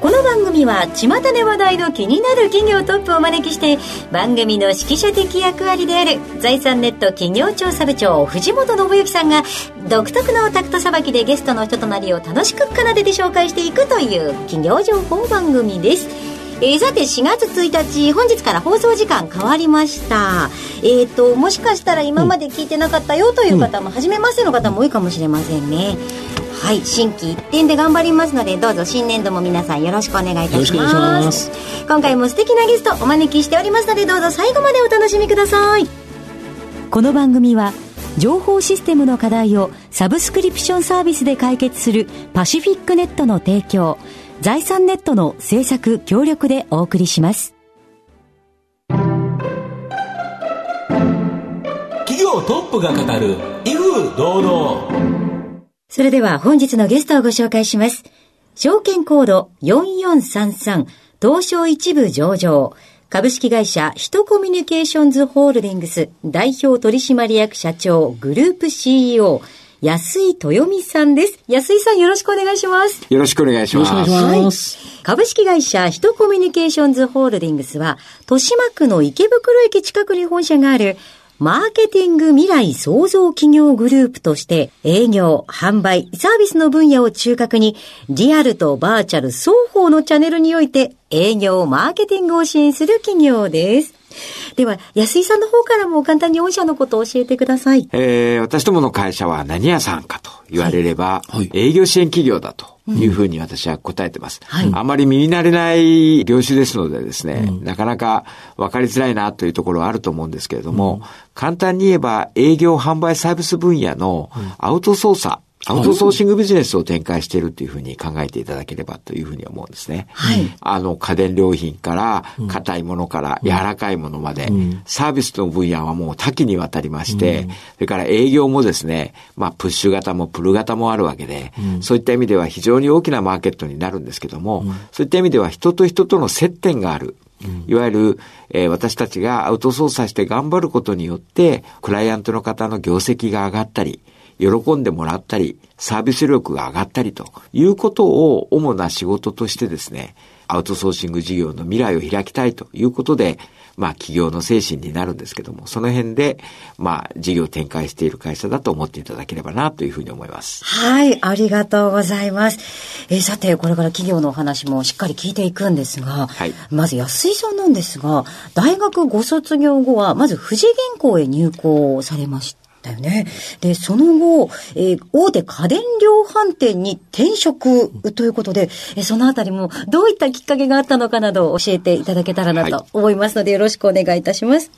この番組は巷で話題の気になる企業トップをお招きして番組の指揮者的役割である財産ネット企業調査部長藤本信之さんが独特のタクトさばきでゲストの人となりを楽しく奏でて紹介していくという企業情報番組です。えー、さて4月1日本日から放送時間変わりました。えっ、ー、ともしかしたら今まで聞いてなかったよという方も、うん、初めましての方も多いかもしれませんねはい新規一点で頑張りますのでどうぞ新年度も皆さんよろしくお願いいたします今回も素敵なゲストお招きしておりますのでどうぞ最後までお楽しみくださいこの番組は情報システムの課題をサブスクリプションサービスで解決するパシフィックネットの提供財産ネットの制作協力でお送りします。企業トップが語る威風堂々。それでは本日のゲストをご紹介します。証券コード4433東証一部上場。株式会社ヒトコミュニケーションズホールディングス代表取締役社長グループ CEO 安井豊美さんです。安井さんよろしくお願いします。よろしくお願いします。よろしくお願いします。はい、株式会社ヒトコミュニケーションズホールディングスは、豊島区の池袋駅近くに本社があるマーケティング未来創造企業グループとして営業、販売、サービスの分野を中核にリアルとバーチャル双方のチャンネルにおいて営業、マーケティングを支援する企業です。では、安井さんの方からも簡単に御社のことを教えてください。えー、私どもの会社は何屋さんかと言われれば、はい、営業支援企業だと。いうふうに私は答えてます。はい、あまり耳慣れない業種ですのでですね、うん、なかなか分かりづらいなというところはあると思うんですけれども、うん、簡単に言えば営業販売サービス分野のアウト操作アウトソーシングビジネスを展開しているというふうに考えていただければというふうに思うんですね。はい。あの、家電料品から、硬いものから柔らかいものまで、うん、サービスの分野はもう多岐にわたりまして、うん、それから営業もですね、まあ、プッシュ型もプル型もあるわけで、うん、そういった意味では非常に大きなマーケットになるんですけども、そういった意味では人と人との接点がある。いわゆる、えー、私たちがアウト操作して頑張ることによって、クライアントの方の業績が上がったり、喜んでもらったり、サービス力が上がったりということを主な仕事としてですね、アウトソーシング事業の未来を開きたいということで、まあ企業の精神になるんですけども、その辺で、まあ事業を展開している会社だと思っていただければなというふうに思います。はい、ありがとうございます。えー、さて、これから企業のお話もしっかり聞いていくんですが、はい、まず安井さんなんですが、大学ご卒業後は、まず富士銀行へ入行されました。だよね。で、その後、えー、大手家電量販店に転職ということで、えー、そのあたりもどういったきっかけがあったのかなど教えていただけたらなと思いますので、よろしくお願いいたします。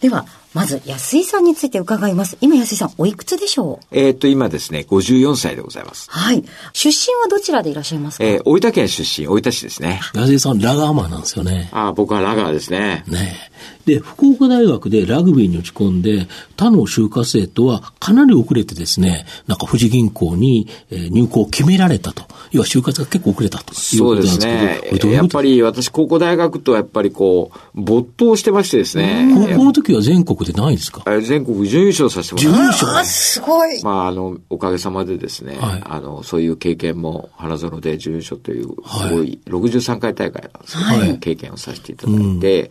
では、まず、安井さんについて伺います。今、安井さん、おいくつでしょう？えっ、と、今ですね、54歳でございます。はい。出身はどちらでいらっしゃいますか？えー、大分県出身、大分市ですね。安井さん、ラガーマンなんですよね。ああ、僕はラガーですね。ねで、福岡大学でラグビーに打ち込んで、他の就活生とはかなり遅れてですね、なんか富士銀行に入行を決められたと。要は就活が結構遅れたということなんですけど。そうですね。やっぱり私、高校大学とはやっぱりこう、没頭してましてですね。高校の時は全国でないですか？全国準優勝させてもらいました。準優勝？すごい。まあ、あの、おかげさまでですね、はい、あの、そういう経験も花園で準優勝という、すごい、63回大会なんですけど、はい、経験をさせていただいて、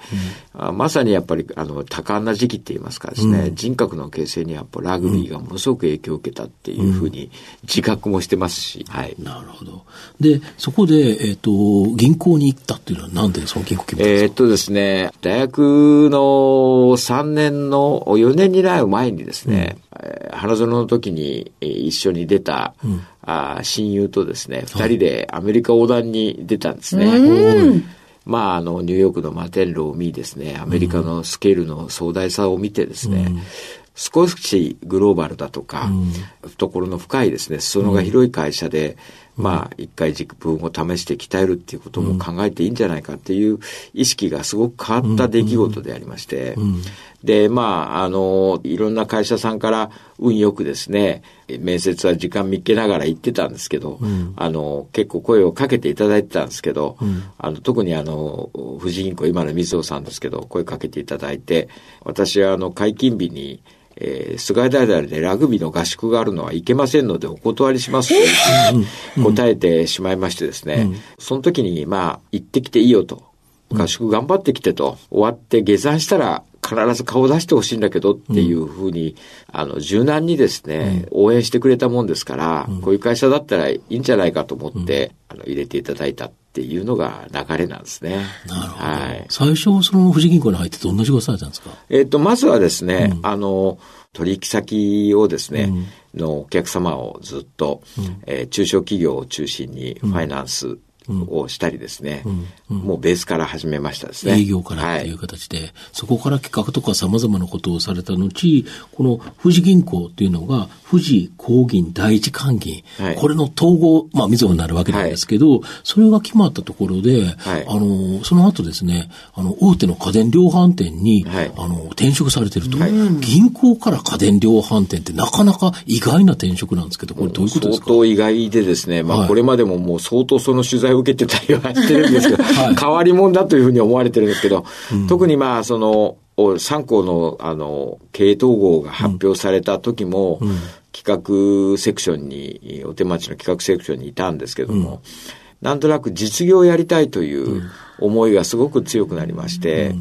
うん。うん、まさにやっぱり、あの、多感な時期って言いますかですね、うん、人格の形成にやっぱラグビーがものすごく影響を受けたっていうふうに自覚もしてますし、はい。なるほど。で、そこで、えっ、ー、と、銀行に行ったっていうのはなんでその銀行決めたんですか？えっとですね、大学の3年の4年になる前にですね、うん、花園の時に一緒に出た、うん、あ親友とですね、二人でアメリカ横断に出たんですね。はいまあ、あの、ニューヨークの摩天楼を見ですね、アメリカのスケールの壮大さを見てですね、うん、少しグローバルだとか、うん、懐の深いですね、裾野が広い会社で、うん、まあ、一回軸分を試して鍛えるっていうことも考えていいんじゃないかっていう意識がすごく変わった出来事でありまして、で、まあ、あの、いろんな会社さんから運よくですね、面接は時間見っけながら行ってたんですけど、うん、あの、結構声をかけていただいてたんですけど、うん、あの、特にあの、富士銀行、今の水尾さんですけど、声かけていただいて、私はあの、解禁日に、えー、菅平々でラグビーの合宿があるのはいけませんのでお断りします。と 答えてしまいましてですね、その時に、まあ、行ってきていいよと。合宿頑張ってきてと、終わって下山したら必ず顔出してほしいんだけどっていうふうに、あの、柔軟にですね、応援してくれたもんですから、こういう会社だったらいいんじゃないかと思って、あの、入れていただいたっていうのが流れなんですね。なるほど。はい。最初、その富士銀行に入ってどんな仕事されたんですか？えっ、と、まずはですね、あの、取引先をですね、のお客様をずっと、えー、中小企業を中心にファイナンス、をしたりですね、もうベースから始めましたですね。営業からっていう形で、はい、そこから企画とか様々なことをされた後、この富士銀行っていうのが、富士工銀第一関銀、はい、これの統合、まあ、みずになるわけなんですけど、はい、それが決まったところで、あの、その後ですね、あの、大手の家電量販店に、あの、転職されてると、銀行から家電量販店ってなかなか意外な転職なんですけど、これどういうことですか？相当意外でですね、まあ、これまでももう相当その取材を受けてたりはしてるんですけど、はい、変わり者だというふうに思われてるんですけど、うん、特にまあ、その、3校の、あの、経営統合が発表された時も、うん、企画セクションに、お手町の企画セクションにいたんですけども、うん、なんとなく実業をやりたいという思いがすごく強くなりまして、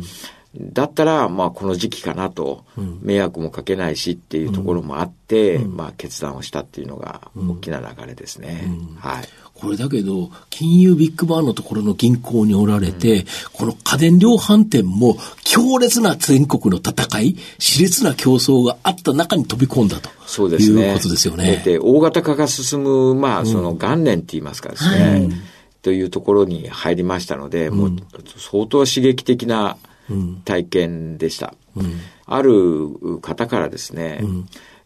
だったら、まあ、この時期かなと、迷惑もかけないしっていうところもあって、まあ、決断をしたっていうのが大きな流れですね。はい。これだけど、金融ビッグバンのところの銀行におられて、うん、この家電量販店も強烈な全国の戦い、熾烈な競争があった中に飛び込んだと。そうですね。いうことですよね。で、大型化が進む、まあ、その元年って言いますかですね、うんはい、というところに入りましたので、もう相当刺激的な体験でした。ある方からですね、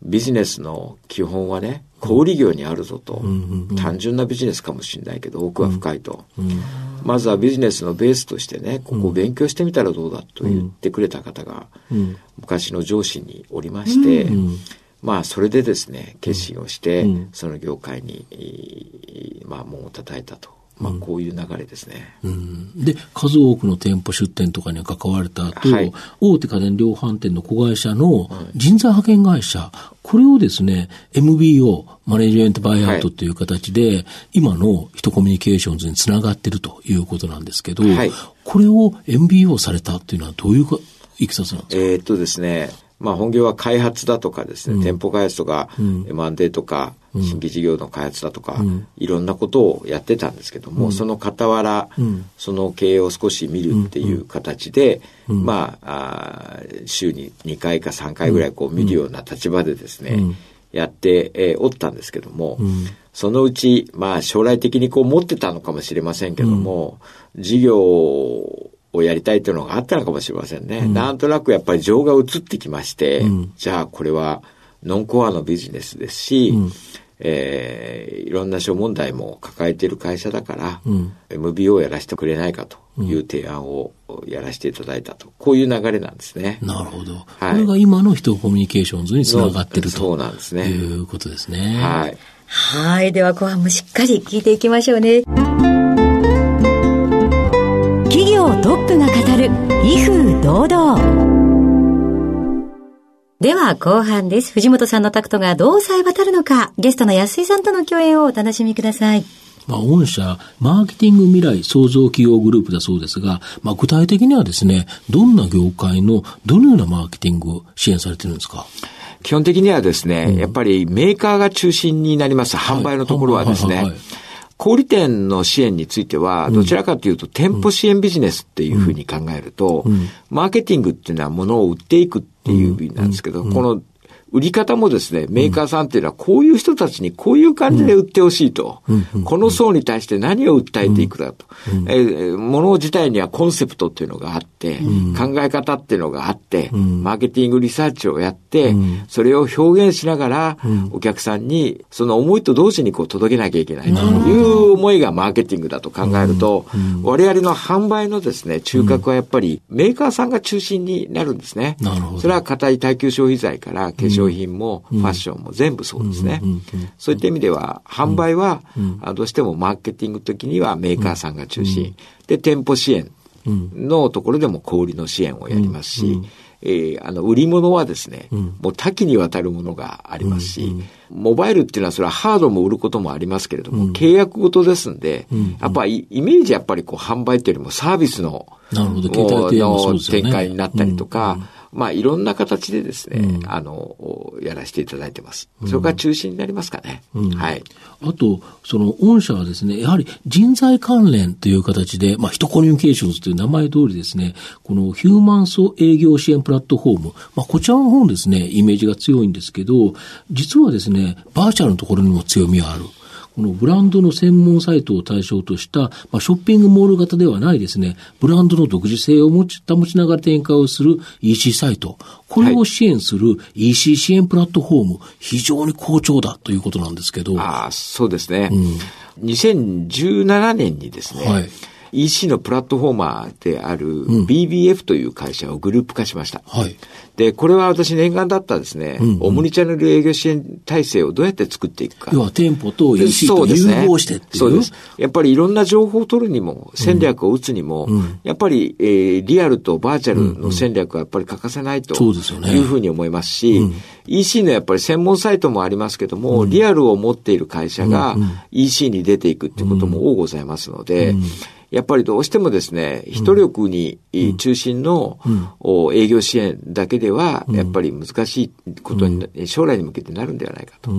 ビジネスの基本はね、小売業にあるぞと、単純なビジネスかもしれないけど、奥は深いと。まずはビジネスのベースとしてね、ここを勉強してみたらどうだと言ってくれた方が、昔の上司におりまして、まあ、それでですね、決心をして、その業界に、まあ、門を叩いたとまあ、こういう流れですね、うん、で、数多くの店舗出店とかに関われた後、はい、大手家電量販店の子会社の人材派遣会社、これをですね、MBO、マネージメントバイアウトという形で、はい、今の人コミュニケーションズにつながっているということなんですけど、はい、これを MBO されたっていうのはどういういきさつなんですかえー、っとですね、まあ本業は開発だとかですね、うん、店舗開発とか、うん、M&A とか、新規事業の開発だとか、うん、いろんなことをやってたんですけども、うん、その傍ら、うん、その経営を少し見るっていう形で、まああ、週に2回か3回ぐらいこう見るような立場でですね、やって、えー、おったんですけども、そのうち、まあ将来的にこう持ってたのかもしれませんけども、事業をやりたいというのがあったのかもしれませんね。なんとなくやっぱり情が移ってきまして、じゃあこれはノンコアのビジネスですし、えー、いろんな諸問題も抱えている会社だから、うん、MBO をやらせてくれないかという提案をやらせていただいたと、こういう流れなんですね。なるほど。はい、これが今の人コミュニケーションズにつながっているとそうなんですね。いうことですね。はい。はい。では後半もしっかり聞いていきましょうね。トップが語る威風堂々。では後半です。藤本さんのタクトがどうさえ渡るのか、ゲストの安井さんとの共演をお楽しみください。まあ、御社、マーケティング未来創造企業グループだそうですが、まあ、具体的にはですね、どんな業界のどのようなマーケティングを支援されてるんですか？基本的にはですね、うん、やっぱりメーカーが中心になります。販売のところはですね、小売店の支援については、どちらかというと、店舗支援ビジネスっていうふうに考えると、マーケティングっていうのは物を売っていくっていう意味なんですけど、この売り方もですね、メーカーさんっていうのはこういう人たちにこういう感じで売ってほしいと。この層に対して何を訴えていくかと。えー、物自体にはコンセプトっていうのがあって、、考え方っていうのがあって、マーケティングリサーチをやって、それを表現しながら、お客さんにその思いと同時にこう届けなきゃいけないという思いがマーケティングだと考えると、我々の販売のですね、中核はやっぱりメーカーさんが中心になるんですね。それは硬い耐久消費財から化粧品もファッションも全部そうですね。そういった意味では、販売は、どうしてもマーケティング的にはメーカーさんが中心。で、店舗支援のところでも小売りの支援をやりますし、えー、あの、売り物はですね、うん、もう多岐にわたるものがありますし、うんうん、モバイルっていうのはそれはハードも売ることもありますけれども、うん、契約ごとですんで、うんうん、やっぱりイメージやっぱりこう販売っていうよりもサービスの、なるほど、の展開になったりとか、まあ、いろんな形でですね、うん、あの、やらせていただいてます。それが中心になりますかね。うん、はい。あと、その、御社はですね、やはり人材関連という形で、まあ、人コミュニケーションズという名前通りですね、このヒューマンソ営業支援プラットフォーム、まあ、こちらの方ですね、イメージが強いんですけど、実はですね、バーチャルのところにも強みがある。このブランドの専門サイトを対象とした、まあ、ショッピングモール型ではないですね、ブランドの独自性を持ち保ちながら展開をする EC サイト、これを支援する EC 支援プラットフォーム、はい、非常に好調だということなんですけど。ああ、そうですね。うん、2017年にですね、はい EC のプラットフォーマーである BBF という会社をグループ化しました。はい。で、これは私念願だったですね、うんうん、オムニチャンネル営業支援体制をどうやって作っていくか。要は店舗と EC と融合してっていう。そうです。やっぱりいろんな情報を取るにも、戦略を打つにも、うん、やっぱり、えー、リアルとバーチャルの戦略はやっぱり欠かせないというふうに思いますし、うん、EC のやっぱり専門サイトもありますけども、うん、リアルを持っている会社が EC に出ていくっていうことも多ございますので、やっぱりどうしてもですね、人力に中心の、営業支援だけでは、やっぱり難しいことに、将来に向けてなるんではないかと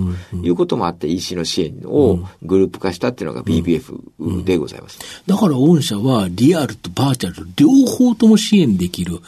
いうこともあって、EC の支援をグループ化したっていうのが BBF でございます。だから御社はリアルとバーチャル両方とも支援できる。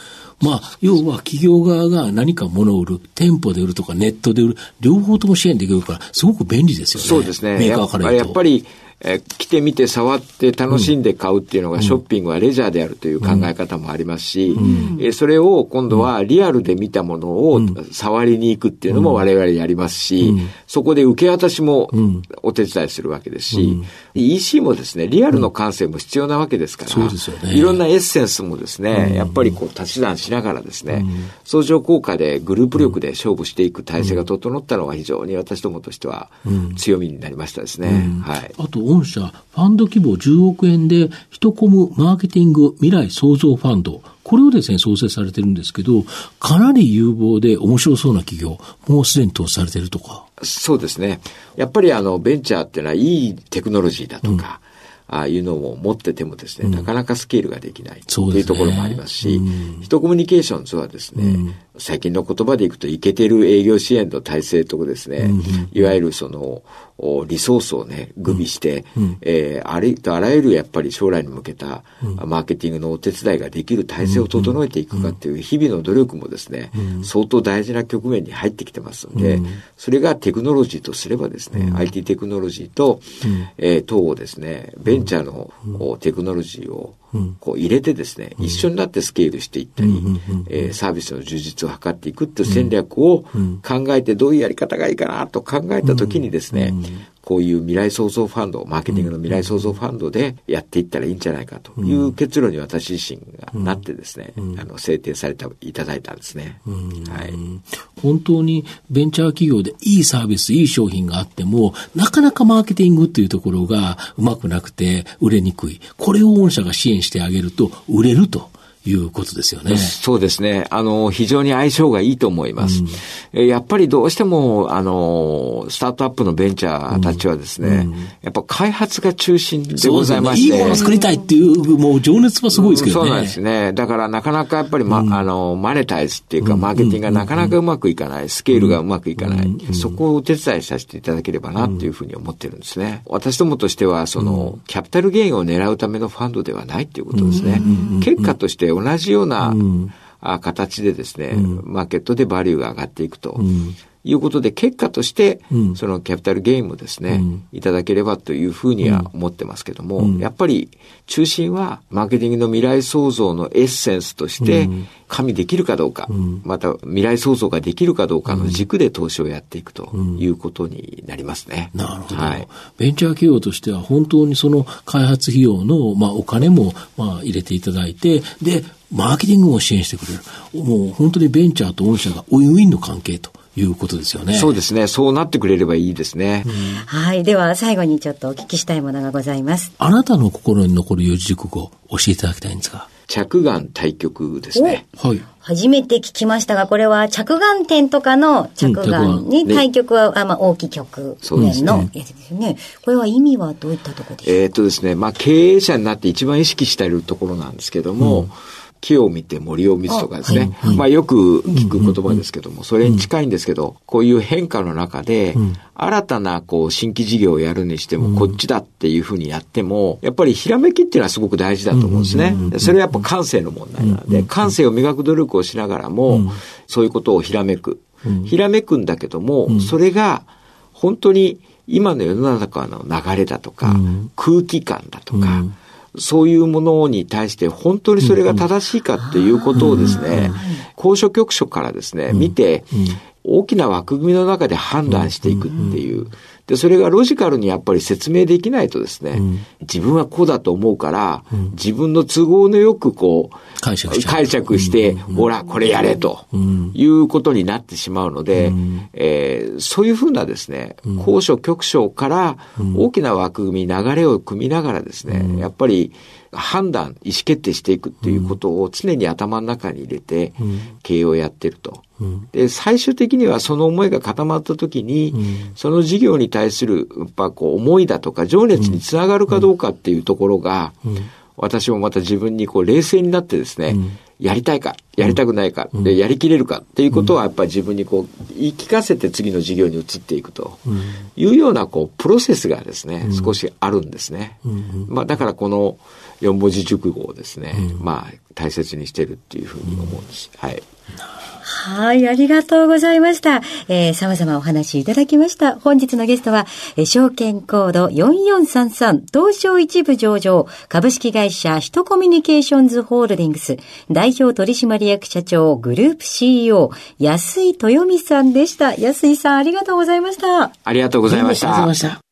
まあ、要は企業側が何か物を売る、店舗で売るとかネットで売る、両方とも支援できるから、すごく便利ですよね。そうですね。メーカーから言うと。やっぱり、え来てみて触って楽しんで買うっていうのがショッピングはレジャーであるという考え方もありますし、えそれを今度はリアルで見たものを触りに行くっていうのも我々やりますし、そこで受け渡しもお手伝いするわけですし、EC もですね、リアルの感性も必要なわけですから、ね、いろんなエッセンスもですね、やっぱりこう足し算しながらですね、相乗効果でグループ力で勝負していく体制が整ったのが非常に私どもとしては強みになりましたですね。はい。あと御社、ファンド規模10億円で、ヒトコムマーケティング未来創造ファンド、これをですね、創設されてるんですけど、かなり有望で面白そうな企業、もうすでに投資されてるとか。そうですね。やっぱりあの、ベンチャーっていうのはいいテクノロジーだとか、ああいうのを持っててもですね、うん、なかなかスケールができないっていうところもありますし、うん、ヒトコミュニケーションズはですね、うん、最近の言葉でいくと、いけてる営業支援の体制とかですね、いわゆるその、リソースをね、具備して、うん、えー、ありとあらゆるやっぱり将来に向けた、マーケティングのお手伝いができる体制を整えていくかっていう日々の努力もですね、相当大事な局面に入ってきてますので、それがテクノロジーとすればですね、IT テクノロジーと、えー、等をですね、ベンチャーのテクノロジーをこう入れてですね、一緒になってスケールしていったり、えー、サービスの充実を図っていくっていう戦略を考えてどういうやり方がいいかなと考えたときにですね、こういう未来創造ファンド、マーケティングの未来創造ファンドでやっていったらいいんじゃないかという結論に私自身がなってですね、あの、制定された、いただいたんですね。はい。本当にベンチャー企業でいいサービス、いい商品があっても、なかなかマーケティングっていうところがうまくなくて売れにくい。これを御社が支援してあげると売れると。いうことですよね。そうですね。あの、非常に相性がいいと思います。うん、やっぱりどうしても、あの、スタートアップのベンチャーたちはですね、うん、やっぱ開発が中心でございまして。ね、いいものを作りたいっていう、もう情熱はすごいですけどね。そうなんですね。だからなかなかやっぱり、ま、うん、あの、マネタイズっていうか、マーケティングがなかなかうまくいかない、スケールがうまくいかない、そこをお手伝いさせていただければなっていうふうに思ってるんですね。私どもとしては、その、キャピタルゲインを狙うためのファンドではないっていうことですね。結果として同じような、うん、形でですね、うん、マーケットでバリューが上がっていくということで、結果として、そのキャピタルゲインもですね、いただければというふうには思ってますけども、やっぱり中心はマーケティングの未来創造のエッセンスとして、加味できるかどうか、また未来創造ができるかどうかの軸で投資をやっていくということになりますね。なるほど。はい。ベンチャー企業としては本当にその開発費用の、まあ、お金も、まあ、入れていただいて、で、マーケティングも支援してくれる。もう本当にベンチャーと御社がウィンウィンの関係と。いうことですよね。そうですね。そうなってくれればいいですね。うん、はい。では、最後にちょっとお聞きしたいものがございます。あなたの心に残る四字熟語、教えていただきたいんですが。着眼対局ですね。はい。初めて聞きましたが、これは着眼点とかの着眼に対局は、あまあ、大きい局面のやつですよね。これは意味はどういったところでしょうえっとですね、まあ、経営者になって一番意識しているところなんですけども、うん木を見て森を見つとかですね。はいはい、まあよく聞く言葉ですけども、それに近いんですけど、こういう変化の中で、新たなこう新規事業をやるにしても、こっちだっていうふうにやっても、やっぱりひらめきっていうのはすごく大事だと思うんですね。それはやっぱ感性の問題なので、感性を磨く努力をしながらも、そういうことをひらめく。ひらめくんだけども、それが本当に今の世の中の流れだとか、空気感だとか、そういうものに対して本当にそれが正しいかっていうことをですね、高所局所からですね、見て、大きな枠組みの中で判断していくっていう。で、それがロジカルにやっぱり説明できないとですね、自分はこうだと思うから、自分の都合のよくこう、解釈解釈して、ほら、これやれということになってしまうので、えー、そういうふうなですね、高所局所から大きな枠組み、流れを組みながらですね、やっぱり判断、意思決定していくっていうことを常に頭の中に入れて、経営をやってると。で、最終的にはその思いが固まった時に、その事業に対する、やっぱこう思いだとか情熱につながるかどうかっていうところが、私もまた自分にこう冷静になってですね、うん、やりたいか、やりたくないか、うん、で、やりきれるかっていうことはやっぱり自分にこう言い聞かせて次の事業に移っていくというようなこうプロセスがですね、少しあるんですね。まあだからこの四文字熟語をですね、まあ大切にしてるっていうふうに思うんです。はい。はい、ありがとうございました。えー、様々お話いただきました。本日のゲストは、えー、証券コード4433東証一部上場株式会社ヒトコミュニケーションズホールディングス代表取締役社長グループ CEO 安井豊美さんでした。安井さんありがとうございました。ありがとうございました。ありがとうございました。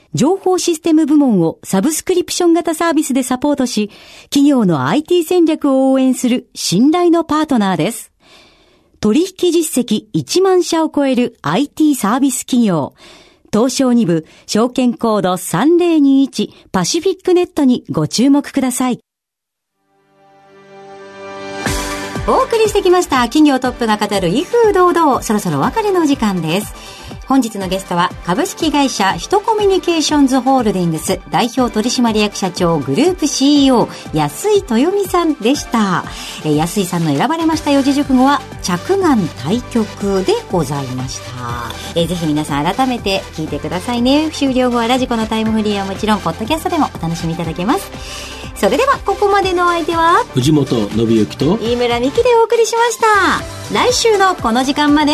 情報システム部門をサブスクリプション型サービスでサポートし、企業の IT 戦略を応援する信頼のパートナーです。取引実績1万社を超える IT サービス企業。東証2部証券コード3021パシフィックネットにご注目ください。お送りしてきました企業トップが語る威風堂々そろそろ別れのお時間です本日のゲストは株式会社ヒトコミュニケーションズホールディングス代表取締役社長グループ CEO 安井豊美さんでした。え安井さんの選ばれました四字熟語は着眼対局でございました。えぜひ皆さん改めて聞いてくださいね。終了後はラジコのタイムフリーはもちろんポッドキャストでもお楽しみいただけます。それではここまでの相手は藤本信之と飯村美希でお送りしました。来週のこの時間まで